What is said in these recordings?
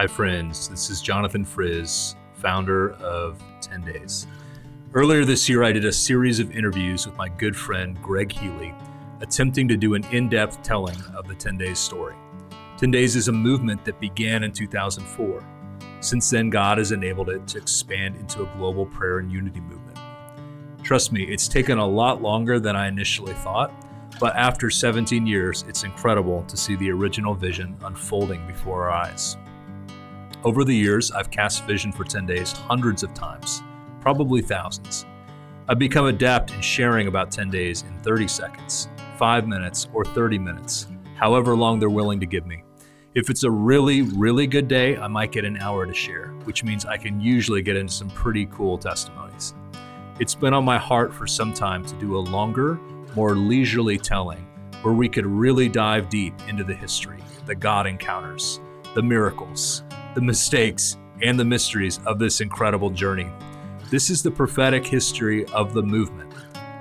Hi, friends. This is Jonathan Friz, founder of 10 Days. Earlier this year, I did a series of interviews with my good friend Greg Healy, attempting to do an in depth telling of the 10 Days story. 10 Days is a movement that began in 2004. Since then, God has enabled it to expand into a global prayer and unity movement. Trust me, it's taken a lot longer than I initially thought, but after 17 years, it's incredible to see the original vision unfolding before our eyes. Over the years, I've cast vision for 10 days hundreds of times, probably thousands. I've become adept in sharing about 10 days in 30 seconds, 5 minutes, or 30 minutes, however long they're willing to give me. If it's a really, really good day, I might get an hour to share, which means I can usually get into some pretty cool testimonies. It's been on my heart for some time to do a longer, more leisurely telling where we could really dive deep into the history, the God encounters, the miracles, the mistakes, and the mysteries of this incredible journey. This is the prophetic history of the movement,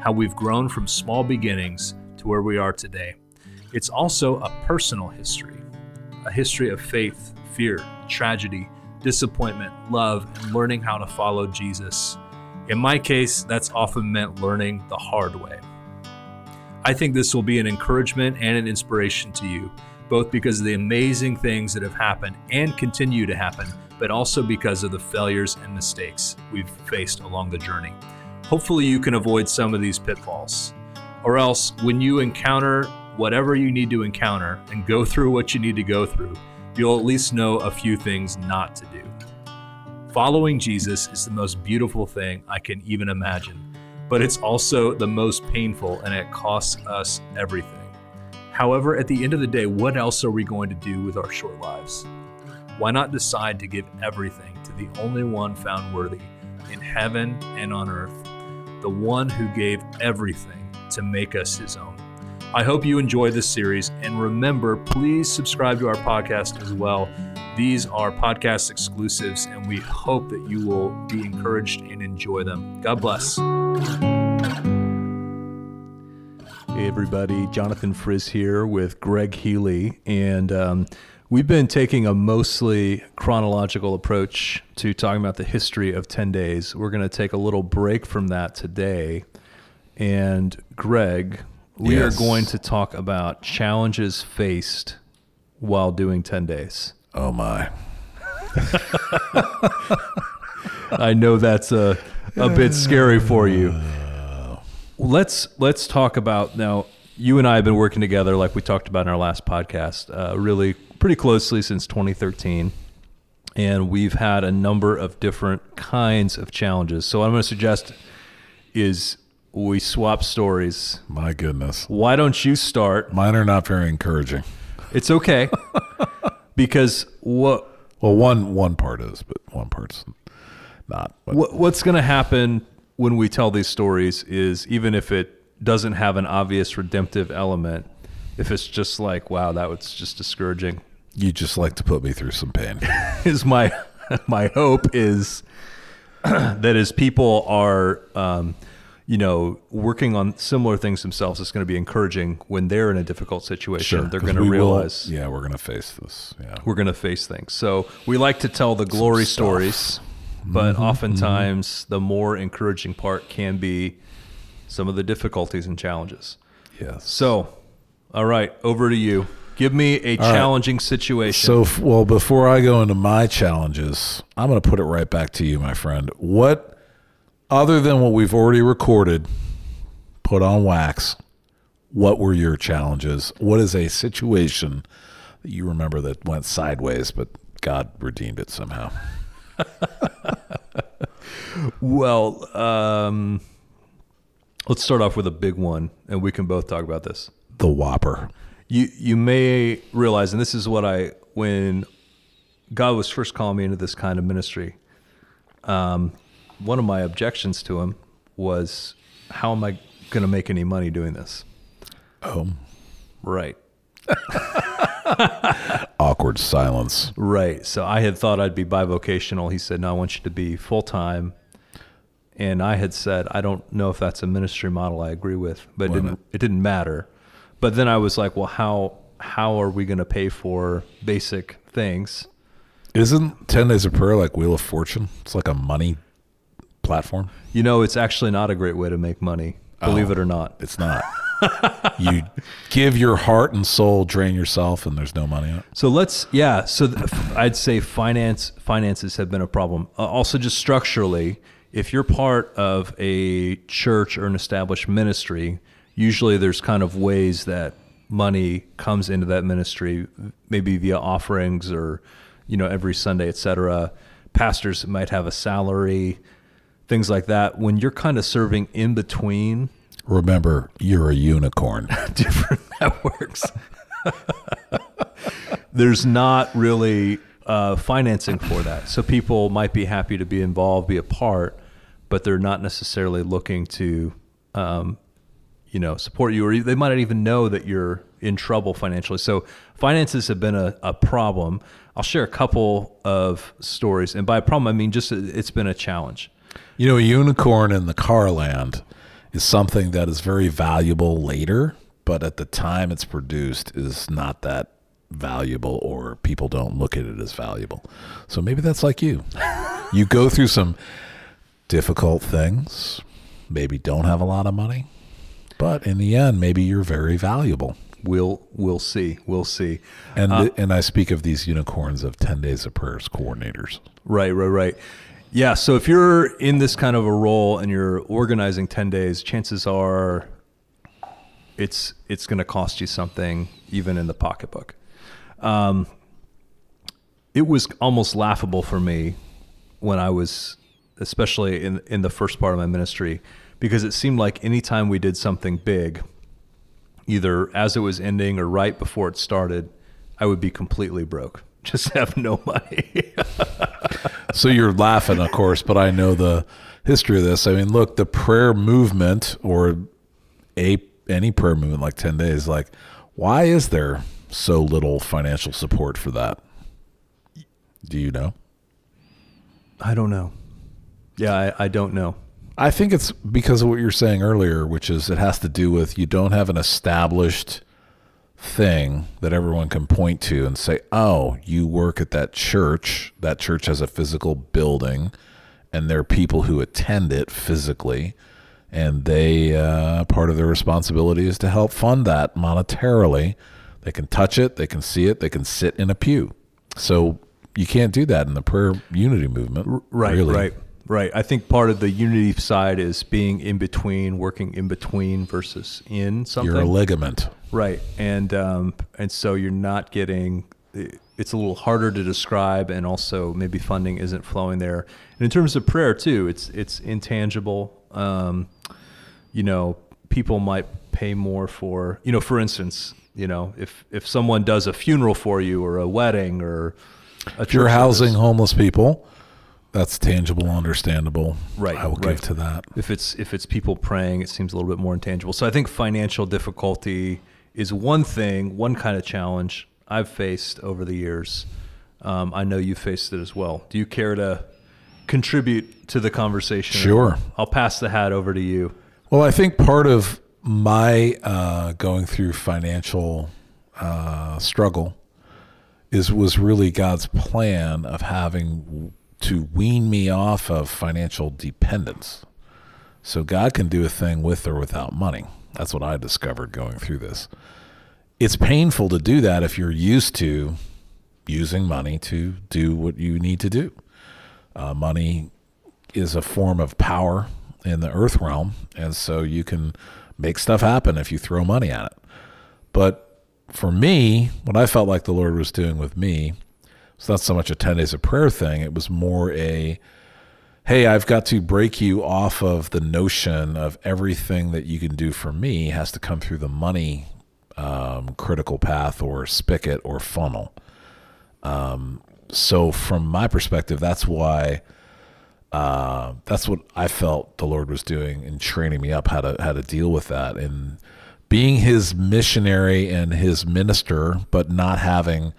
how we've grown from small beginnings to where we are today. It's also a personal history a history of faith, fear, tragedy, disappointment, love, and learning how to follow Jesus. In my case, that's often meant learning the hard way. I think this will be an encouragement and an inspiration to you, both because of the amazing things that have happened and continue to happen, but also because of the failures and mistakes we've faced along the journey. Hopefully, you can avoid some of these pitfalls. Or else, when you encounter whatever you need to encounter and go through what you need to go through, you'll at least know a few things not to do. Following Jesus is the most beautiful thing I can even imagine, but it's also the most painful and it costs us everything. However, at the end of the day, what else are we going to do with our short lives? Why not decide to give everything to the only one found worthy in heaven and on earth, the one who gave everything to make us his own? I hope you enjoy this series. And remember, please subscribe to our podcast as well. These are podcast exclusives, and we hope that you will be encouraged and enjoy them. God bless. Hey, everybody. Jonathan Friz here with Greg Healy. And um, we've been taking a mostly chronological approach to talking about the history of 10 days. We're going to take a little break from that today. And Greg, we yes. are going to talk about challenges faced while doing 10 days. Oh, my. I know that's a, a bit scary for you. Let's let's talk about now. You and I have been working together, like we talked about in our last podcast, uh, really pretty closely since 2013, and we've had a number of different kinds of challenges. So, what I'm going to suggest is we swap stories. My goodness. Why don't you start? Mine are not very encouraging. It's okay. because what Well, one one part is, but one part's not. What, what's going to happen when we tell these stories is even if it doesn't have an obvious redemptive element, if it's just like, wow, that was just discouraging. You just like to put me through some pain. is my my hope is that as people are um, you know, working on similar things themselves it's going to be encouraging when they're in a difficult situation. Sure, they're going to realize, will, yeah, we're going to face this. Yeah, we're going to face things. So we like to tell the glory stories, but mm-hmm, oftentimes mm-hmm. the more encouraging part can be some of the difficulties and challenges. Yes. So, all right, over to you. Give me a all challenging right. situation. So, well, before I go into my challenges, I'm going to put it right back to you, my friend. What other than what we've already recorded, put on wax, what were your challenges? What is a situation that you remember that went sideways, but God redeemed it somehow? well, um, let's start off with a big one, and we can both talk about this. The Whopper. You you may realize, and this is what I when God was first calling me into this kind of ministry. Um, one of my objections to him was, how am I going to make any money doing this? Oh, right. Awkward silence. Right. So I had thought I'd be bivocational. He said, "No, I want you to be full time." And I had said, "I don't know if that's a ministry model I agree with, but it didn't, it didn't matter." But then I was like, "Well, how how are we going to pay for basic things?" Isn't 10 Days of Prayer like Wheel of Fortune? It's like a money platform. You know, it's actually not a great way to make money, believe Oh. it or not. It's not. you give your heart and soul, drain yourself, and there's no money in it. So let's, yeah. So th- I'd say finance finances have been a problem. Uh, also, just structurally, if you're part of a church or an established ministry, usually there's kind of ways that money comes into that ministry, maybe via offerings or, you know, every Sunday, et cetera. Pastors might have a salary, things like that. When you're kind of serving in between Remember, you're a unicorn. different networks. There's not really uh, financing for that. So people might be happy to be involved, be a part, but they're not necessarily looking to, um, you know, support you, or they might not even know that you're in trouble financially. So finances have been a, a problem. I'll share a couple of stories, and by problem I mean just it's been a challenge. You know, a unicorn in the car land is something that is very valuable later, but at the time it's produced is not that valuable or people don't look at it as valuable. So maybe that's like you. you go through some difficult things, maybe don't have a lot of money, but in the end maybe you're very valuable. We'll we'll see. We'll see. And uh, and I speak of these unicorns of 10 days of prayers coordinators. Right, right, right. Yeah. So if you're in this kind of a role and you're organizing 10 days, chances are it's it's going to cost you something even in the pocketbook. Um, it was almost laughable for me when I was especially in in the first part of my ministry because it seemed like anytime we did something big either as it was ending or right before it started, I would be completely broke. Just have no money. So you're laughing, of course, but I know the history of this. I mean, look, the prayer movement or a any prayer movement like 10 days, like why is there so little financial support for that? Do you know? I don't know. Yeah, I, I don't know. I think it's because of what you're saying earlier, which is it has to do with you don't have an established thing that everyone can point to and say, oh, you work at that church. That church has a physical building, and there are people who attend it physically. And they, uh, part of their responsibility is to help fund that monetarily. They can touch it, they can see it, they can sit in a pew. So you can't do that in the prayer unity movement. Right, really. right, right. I think part of the unity side is being in between, working in between versus in something. You're a ligament. Right, and um, and so you're not getting. It's a little harder to describe, and also maybe funding isn't flowing there. And in terms of prayer too, it's it's intangible. Um, you know, people might pay more for. You know, for instance, you know, if if someone does a funeral for you or a wedding or a If you're housing service, homeless people, that's tangible, understandable. Right, I will right. give to that. if it's if it's people praying, it seems a little bit more intangible. So I think financial difficulty is one thing, one kind of challenge I've faced over the years. Um, I know you faced it as well. Do you care to contribute to the conversation? Sure. I'll pass the hat over to you. Well, I think part of my uh, going through financial uh, struggle is was really God's plan of having to wean me off of financial dependence. So God can do a thing with or without money. That's what I discovered going through this. It's painful to do that if you're used to using money to do what you need to do. Uh, money is a form of power in the earth realm, and so you can make stuff happen if you throw money at it. But for me, what I felt like the Lord was doing with me was not so much a 10 days of prayer thing, it was more a hey, I've got to break you off of the notion of everything that you can do for me has to come through the money um, critical path or spigot or funnel. Um, so, from my perspective, that's why uh, that's what I felt the Lord was doing in training me up how to how to deal with that and being His missionary and His minister, but not having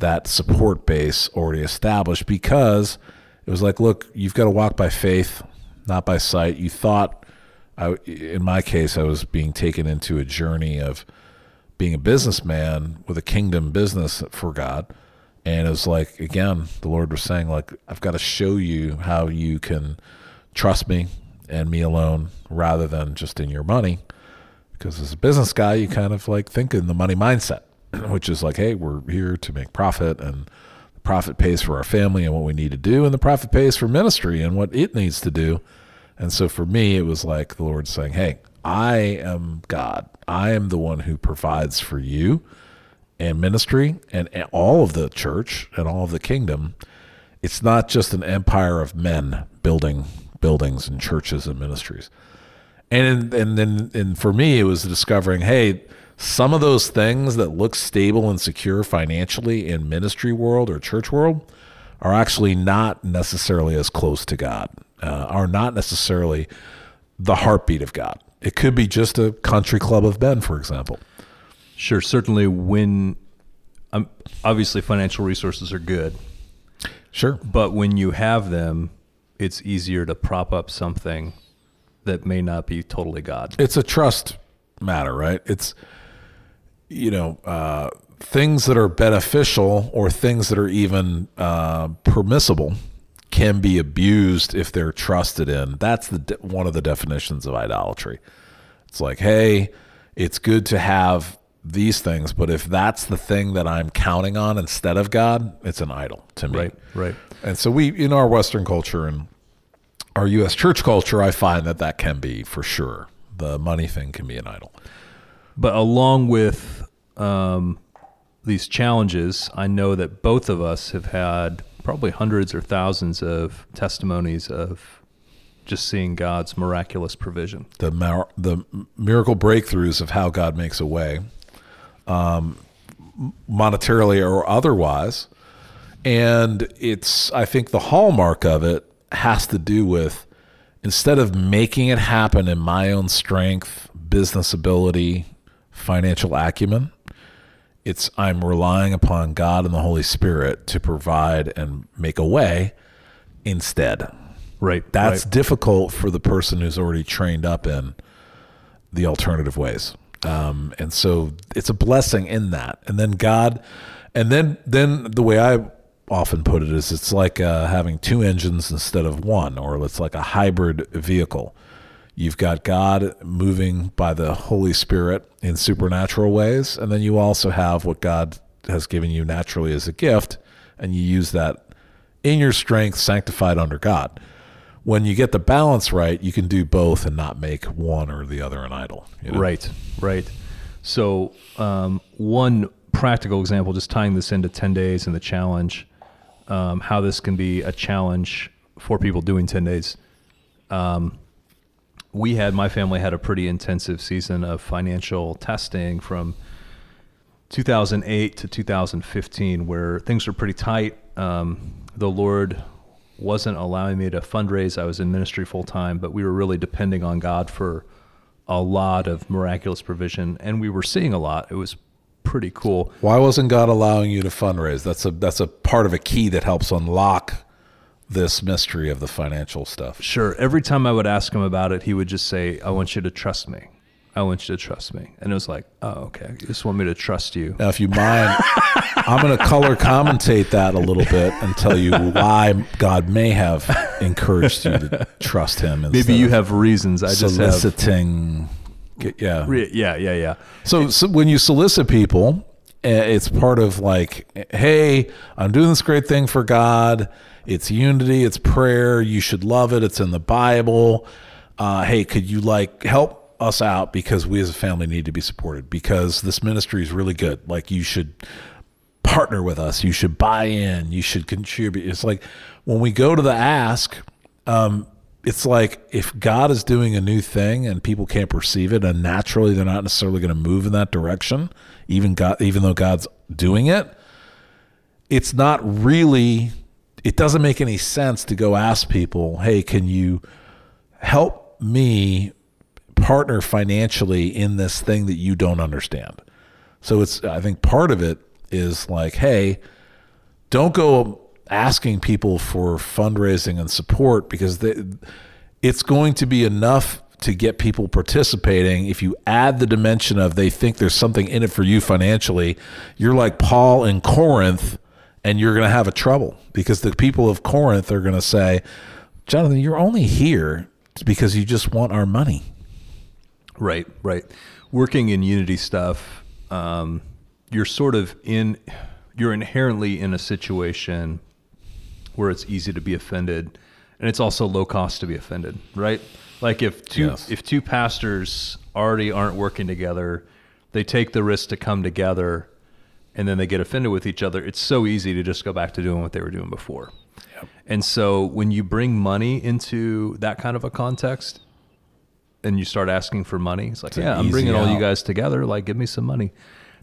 that support base already established because it was like, look, you've got to walk by faith, not by sight. You thought, I, in my case, I was being taken into a journey of being a businessman with a kingdom business for God, And it was like, again, the Lord was saying, like, I've got to show you how you can trust me and me alone rather than just in your money. Because as a business guy, you kind of like think in the money mindset, which is like, hey, we're here to make profit and the profit pays for our family and what we need to do, and the profit pays for ministry and what it needs to do. And so for me, it was like the Lord saying, hey, I am God. I am the one who provides for you and ministry and all of the church and all of the kingdom. It's not just an empire of men building buildings and churches and ministries. And and then and for me it was discovering, hey, some of those things that look stable and secure financially in ministry world or church world are actually not necessarily as close to God, uh, are not necessarily the heartbeat of God. It could be just a country club of Ben, for example. Sure, certainly when um, obviously financial resources are good. Sure. But when you have them, it's easier to prop up something that may not be totally God. It's a trust matter, right? It's you know, uh, things that are beneficial or things that are even uh, permissible can be abused if they're trusted in. That's the de- one of the definitions of idolatry. It's like, hey, it's good to have these things, but if that's the thing that I'm counting on instead of God, it's an idol to me. Right, right. And so we, in our Western culture and our U.S. church culture, I find that that can be for sure. The money thing can be an idol. But along with um, these challenges, I know that both of us have had probably hundreds or thousands of testimonies of just seeing God's miraculous provision. The mar- the miracle breakthroughs of how God makes a way, um, monetarily or otherwise, and it's I think the hallmark of it has to do with instead of making it happen in my own strength, business ability, financial acumen, it's I'm relying upon God and the Holy Spirit to provide and make a way instead. Right. That's right. difficult for the person who's already trained up in the alternative ways. Um, and so it's a blessing in that. And then God, and then then the way I often put it is it's like uh, having two engines instead of one, or it's like a hybrid vehicle. You've got God moving by the Holy Spirit in supernatural ways, and then you also have what God has given you naturally as a gift, and you use that in your strength, sanctified under God. When you get the balance right, you can do both and not make one or the other an idol. You know? Right, right. So, um, one practical example, just tying this into 10 days and the challenge, um, how this can be a challenge for people doing 10 days. Um, we had my family had a pretty intensive season of financial testing from 2008 to 2015 where things were pretty tight. Um, the lord wasn't allowing me to fundraise. I was in ministry full time but we were really depending on god for a lot of miraculous provision and we were seeing a lot. It was pretty cool. Why wasn't god allowing you to fundraise? That's a that's a part of a key that helps unlock this mystery of the financial stuff. Sure. Every time I would ask him about it, he would just say, I want you to trust me. I want you to trust me. And it was like, oh, okay. You just want me to trust you. Now, if you mind, I'm going to color commentate that a little bit and tell you why God may have encouraged you to trust Him. Maybe you have reasons. I just soliciting. Yeah. Yeah. Yeah. Yeah. So, so when you solicit people, it's part of like, hey, I'm doing this great thing for God it's unity, it's prayer. You should love it. It's in the Bible. Uh, hey, could you like help us out because we as a family need to be supported because this ministry is really good. Like you should partner with us. You should buy in. You should contribute. It's like when we go to the ask, um, it's like if God is doing a new thing and people can't perceive it, and naturally they're not necessarily going to move in that direction, even God, even though God's doing it, it's not really it doesn't make any sense to go ask people, hey, can you help me partner financially in this thing that you don't understand? So it's, I think part of it is like, hey, don't go asking people for fundraising and support because they, it's going to be enough to get people participating. If you add the dimension of they think there's something in it for you financially, you're like Paul in Corinth and you're going to have a trouble because the people of Corinth are going to say, Jonathan, you're only here because you just want our money. Right, right. Working in unity stuff, um, you're sort of in, you're inherently in a situation where it's easy to be offended, and it's also low cost to be offended, right? Like if two Yes. if two pastors already aren't working together, they take the risk to come together, and then they get offended with each other. It's so easy to just go back to doing what they were doing before. And so when you bring money into that kind of a context, and you start asking for money, it's like, an yeah, I'm bringing all you guys together. Like, give me some money.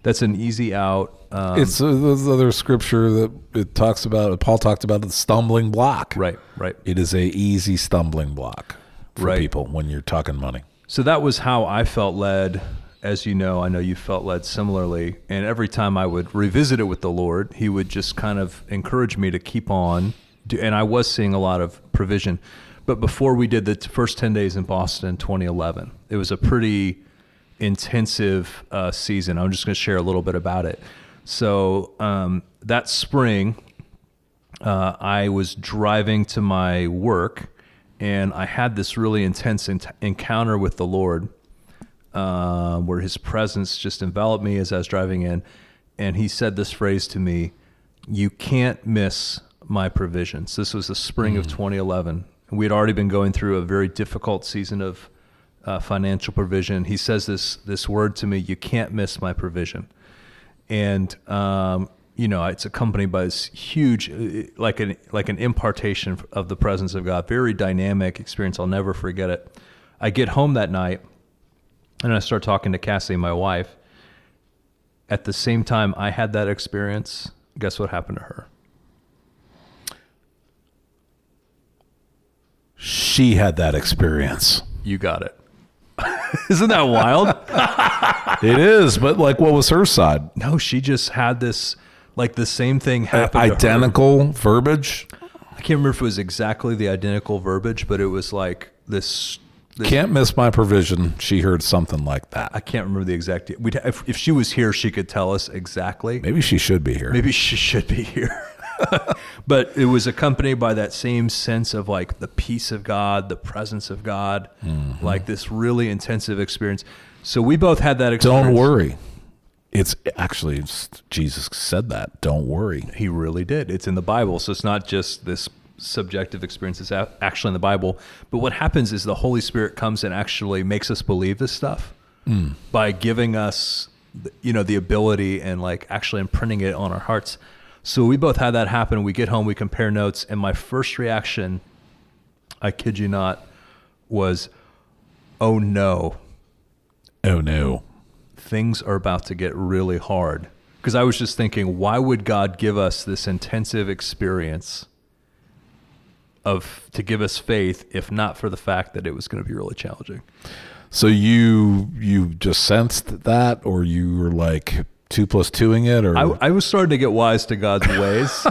That's an easy out. Um, it's uh, there's other scripture that it talks about. Paul talked about the stumbling block. right, right. It is a easy stumbling block for Right. people when you're talking money. So that was how I felt led. As you know, I know you felt led similarly. And every time I would revisit it with the Lord, He would just kind of encourage me to keep on. And I was seeing a lot of provision. But before we did the first 10 days in Boston in 2011, it was a pretty intensive uh, season. I'm just going to share a little bit about it. So um, that spring, uh, I was driving to my work and I had this really intense ent- encounter with the Lord uh, where his presence just enveloped me as I was driving in. And he said this phrase to me You can't miss my provisions. This was the spring of 2011. We had already been going through a very difficult season of uh, financial provision. He says this, this word to me You can't miss my provision and um, you know it's accompanied by this huge uh, like an like an impartation of the presence of god very dynamic experience. I'll never forget it. I get home that night and i start talking to cassie my wife. At the same time i had that experience guess what happened to her? She had that experience. you got it. Isn't that wild? It is, but like, what was her side? no she just had this like the same thing happen to her. Identical verbiage. i can't remember if it was exactly the identical verbiage but it was like this, this Can't miss my provision. She heard something like that. I can't remember the exact. We'd, if, if she was here, she could tell us exactly. Maybe she should be here. Maybe she should be here. but it was accompanied by that same sense of like the peace of God, the presence of God, Mm-hmm. like this really intensive experience. So we both had that experience. Don't worry. It's actually it's, Jesus said that. Don't worry. He really did. It's in the Bible. So it's not just this subjective experience. It's actually in the Bible. But what happens is the Holy Spirit comes and actually makes us believe this stuff hmm. by giving us, you know, the ability and like actually imprinting it on our hearts. So we both had that happen. We get home, we compare notes. And my first reaction, I kid you not, was, oh no, Oh no. Things are about to get really hard. Because I was just thinking, why would God give us this intensive experience of to give us faith if not for the fact that it was going to be really challenging? So you you just sensed that, or you were like two plus twoing it, or I, I was starting to get wise to God's ways.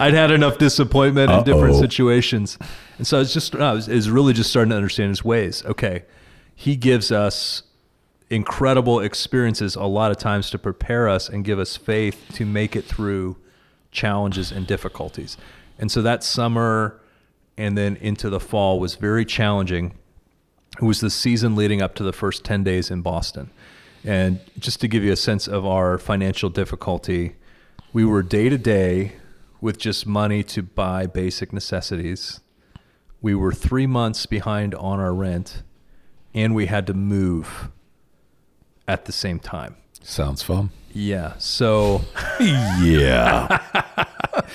I'd had enough disappointment in different Uh-oh. situations, and so I was just I was, is really just starting to understand His ways. Okay, He gives us incredible experiences a lot of times to prepare us and give us faith to make it through challenges and difficulties. And so that summer and then into the fall was very challenging. It was the season leading up to the first 10 days in Boston. And just to give you a sense of our financial difficulty, we were day to day with just money to buy basic necessities. We were three months behind on our rent, and we had to move at the same time. sounds fun. Yeah. So Yeah.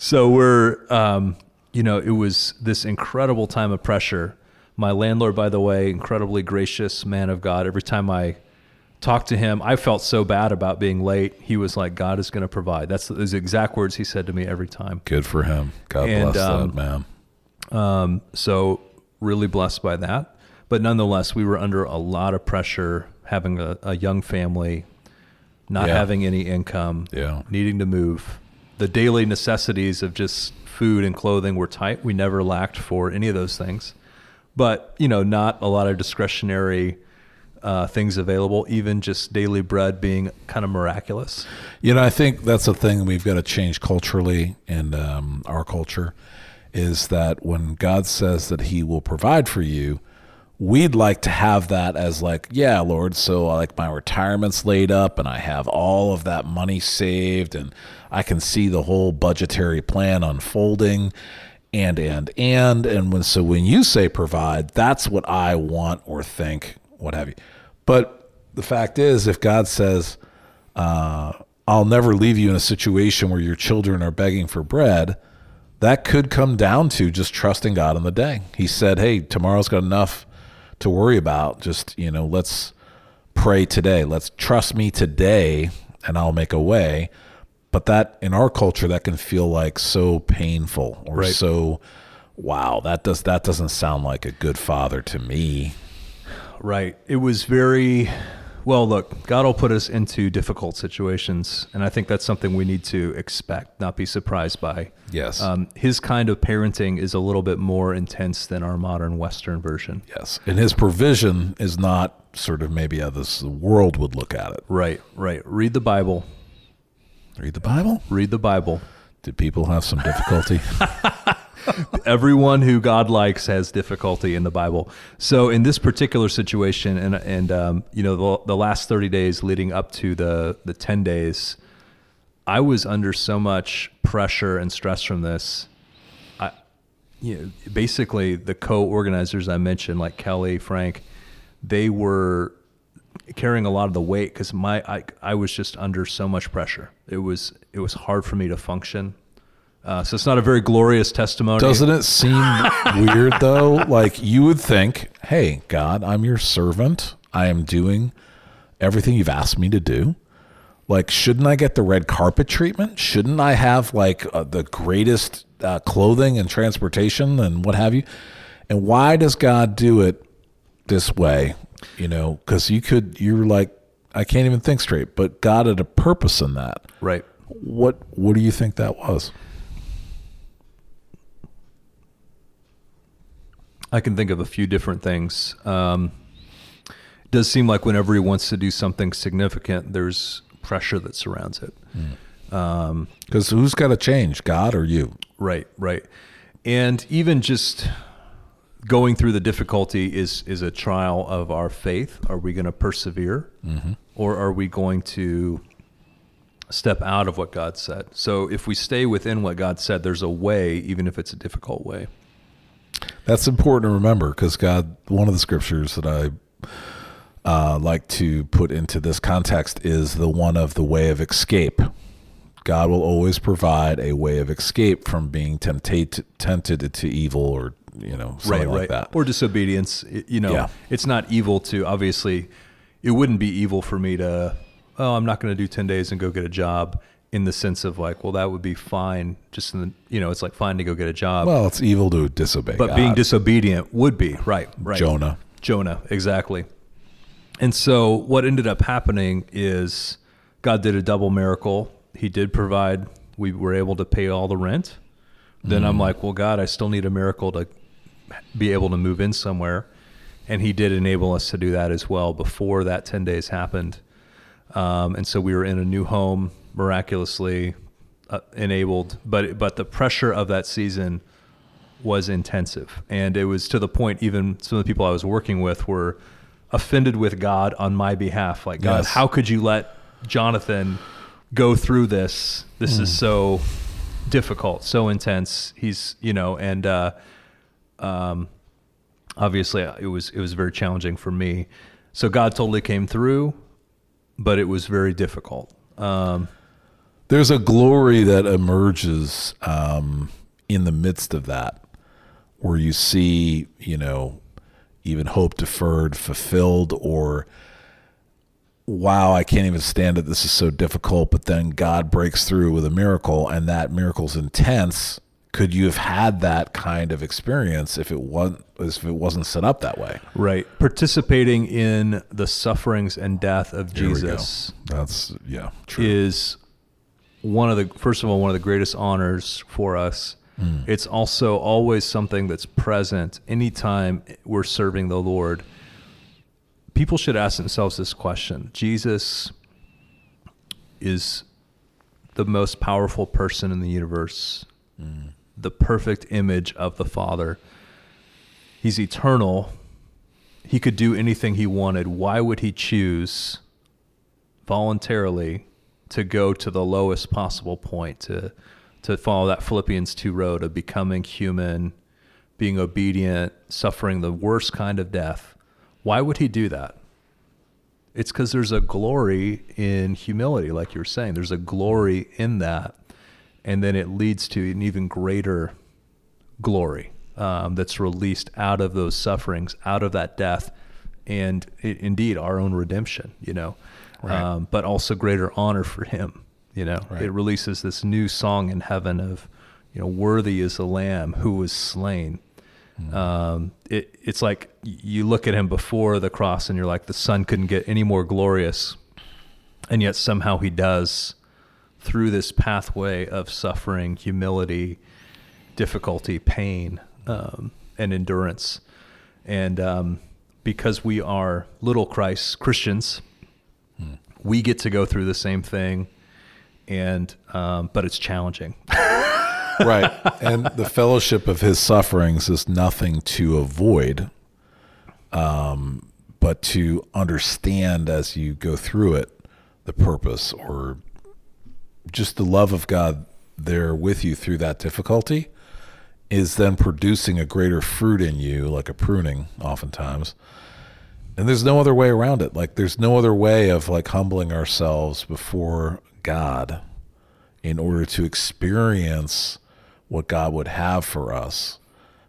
So we're, um, you know, it was this incredible time of pressure. My landlord, by the way, incredibly gracious man of God. Every time I talked to him, I felt so bad about being late. He was like, "God is going to provide." That's the exact words he said to me every time. Good for him. God And, bless um, that man. Um, so really blessed by that. But nonetheless, we were under a lot of pressure, having a, a young family, not Yeah. having any income, Yeah. needing to move. The daily necessities of just food and clothing were tight. We never lacked for any of those things. But, you know, not a lot of discretionary uh, things available, even just daily bread being kind of miraculous. You know, I think that's a thing we've got to change culturally in um, our culture is that when God says that He will provide for you, we'd like to have that as like, yeah, Lord, so like my retirement's laid up and I have all of that money saved and I can see the whole budgetary plan unfolding and and and and when so when you say provide, that's what I want or think, what have you. But the fact is, if God says, uh, "I'll never leave you in a situation where your children are begging for bread," that could come down to just trusting God in the day. He said, "Hey, tomorrow's got enough to worry about. Just you know, let's pray today. Let's trust me today, and I'll make a way." But that in our culture, that can feel like so painful or Right. so. Wow, that does that doesn't sound like a good father to me. Right. It was very well. Look, God will put us into difficult situations, and I think that's something we need to expect, not be surprised by. Yes. Um, his kind of parenting is a little bit more intense than our modern Western version. Yes, and his provision is not sort of maybe how this world would look at it. Right. Right. Read the Bible. Read the Bible. Read the Bible. Did people have some difficulty? Everyone who God likes has difficulty in the Bible. So in this particular situation, and and um, you know the, the last thirty days leading up to the the ten days, I was under so much pressure and stress from this. I, you know, basically the co-organizers I mentioned, like Kelly, Frank, they were carrying a lot of the weight because my I, I was just under so much pressure. It was it was hard for me to function. Uh, so it's not a very glorious testimony. Doesn't it seem weird though? Like you would think, "Hey, God, I'm your servant. I am doing everything you've asked me to do." Like, shouldn't I get the red carpet treatment? Shouldn't I have like uh, the greatest uh, clothing and transportation and what have you? And why does God do it this way? You know, because you could, you're like, I can't even think straight. But God had a purpose in that. Right. What What do you think that was? I can think of a few different things. Um, it does seem like whenever he wants to do something significant, there's pressure that surrounds it. Um, Because who's got to change, God or you? Right, right. And even just going through the difficulty is is a trial of our faith. Are we going to persevere, or are we going to step out of what God said? So if we stay within what God said, there's a way, even if it's a difficult way. That's important to remember because God, one of the scriptures that I uh, like to put into this context is the one of the way of escape. God will always provide a way of escape from being tempted tempted to evil or you know something like that. Or disobedience. You know, Yeah. it's not evil to obviously. It wouldn't be evil for me to. Oh, I'm not going to do ten days and go get a job. In the sense of like, well, that would be fine. Just in the, you know, it's like fine to go get a job. Well, it's evil to disobey. but God. being disobedient would be right. Right. Jonah. Jonah, exactly. And so what ended up happening is God did a double miracle. He did provide, we were able to pay all the rent. Then I'm like, well, God, I still need a miracle to be able to move in somewhere. And He did enable us to do that as well before that 10 days happened. Um, and so we were in a new home miraculously uh, enabled. But, but the pressure of that season was intensive. And it was to the point, even some of the people I was working with were offended with God on my behalf. Like, God, Yes. how could you let Jonathan go through this? This is so difficult, so intense. He's, you know, and, uh, um, obviously it was, it was very challenging for me. So God totally came through, but it was very difficult. Um, There's a glory that emerges um, in the midst of that, where you see, you know, even hope deferred fulfilled, or wow, I can't even stand it. This is so difficult. But then God breaks through with a miracle, and that miracle's intense. Could you have had that kind of experience if it wasn't if it wasn't set up that way? right. Participating in the sufferings and death of go. Jesus. That's yeah, true. is one of the first of all one of the greatest honors for us. Hmm. It's also always something that's present anytime we're serving the Lord. people should ask themselves this question Jesus is the most powerful person in the universe, hmm. the perfect image of the Father. He's eternal. He could do anything he wanted. Why would he choose voluntarily to go to the lowest possible point to to follow that Philippians 2 road of becoming human, being obedient, suffering the worst kind of death? Why would he do that? It's because there's a glory in humility, like you were saying. There's a glory in that. And then it leads to an even greater glory um, that's released out of those sufferings, out of that death, and it, indeed our own redemption, you know, Right. um, but also greater honor for him. You know, Right. it releases this new song in heaven of, you know, worthy is the lamb who was slain. Um, it, it's like you look at him before the cross and you're like, the son couldn't get any more glorious. And yet somehow he does through this pathway of suffering, humility, difficulty, pain, um, and endurance. And um, because we are little Christ Christians, we get to go through the same thing, and um, but it's challenging. right. And the fellowship of his sufferings is nothing to avoid, um, but to understand as you go through it the purpose or just the love of God there with you through that difficulty is then producing a greater fruit in you, like a pruning, oftentimes. And there's no other way around it. Like, there's no other way of like humbling ourselves before God in order to experience what God would have for us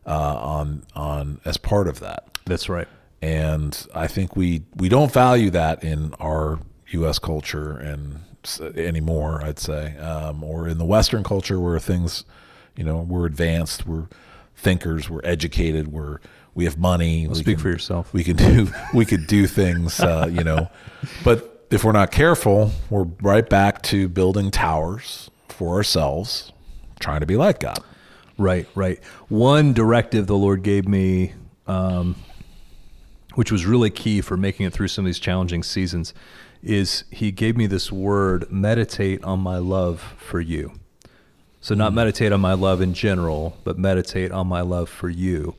uh, on on as part of that. That's right. And I think we we don't value that in our U.S. culture and anymore. I'd say, um, or in the Western culture where things, you know, we're advanced, we're thinkers, we're educated, we're we have money. we Speak can- for yourself. we can do we could do things uh, you know but if we're not careful we're right back to building towers for ourselves trying to be like god Right, right. One directive the Lord gave me, um, which was really key for making it through some of these challenging seasons, is He gave me this word meditate on my love for you. So, not meditate on my love in general, but meditate on my love for you.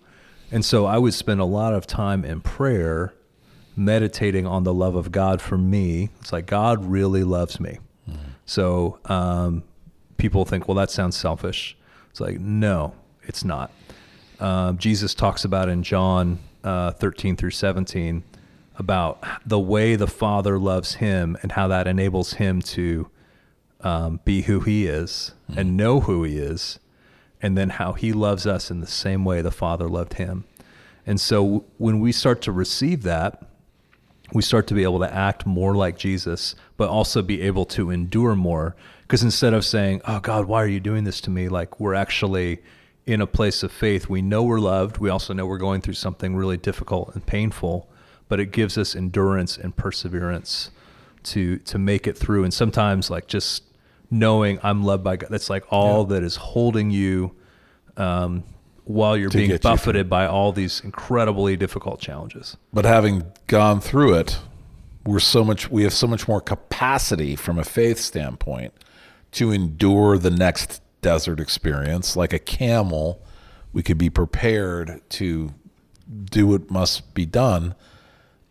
And so, I would spend a lot of time in prayer meditating on the love of God for me. It's like God really loves me. So um, people think, well, that sounds selfish. It's like, no, it's not. Um, Jesus talks about in John uh, 13 through 17 about the way the Father loves him and how that enables him to um, be who he is and know who he is, and then how he loves us in the same way the Father loved him. And so when we start to receive that, we start to be able to act more like Jesus, but also be able to endure more. Because instead of saying, Oh God, why are you doing this to me? Like we're actually in a place of faith. We know we're loved. We also know we're going through something really difficult and painful, but it gives us endurance and perseverance to to make it through. And sometimes like just knowing I'm loved by God, that's like all that is holding you um, while you're To being get you buffeted by all these incredibly difficult challenges. but having gone through it we're so much we have so much more capacity from a faith standpoint to endure the next desert experience. Like a camel we could be prepared to do what must be done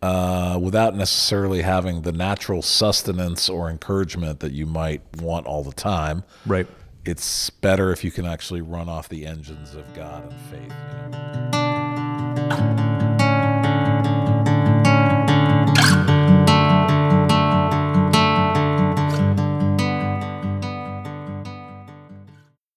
uh, without necessarily having the natural sustenance or encouragement that you might want all the time. Right. It's better if you can actually run off the engines of God and faith. You know?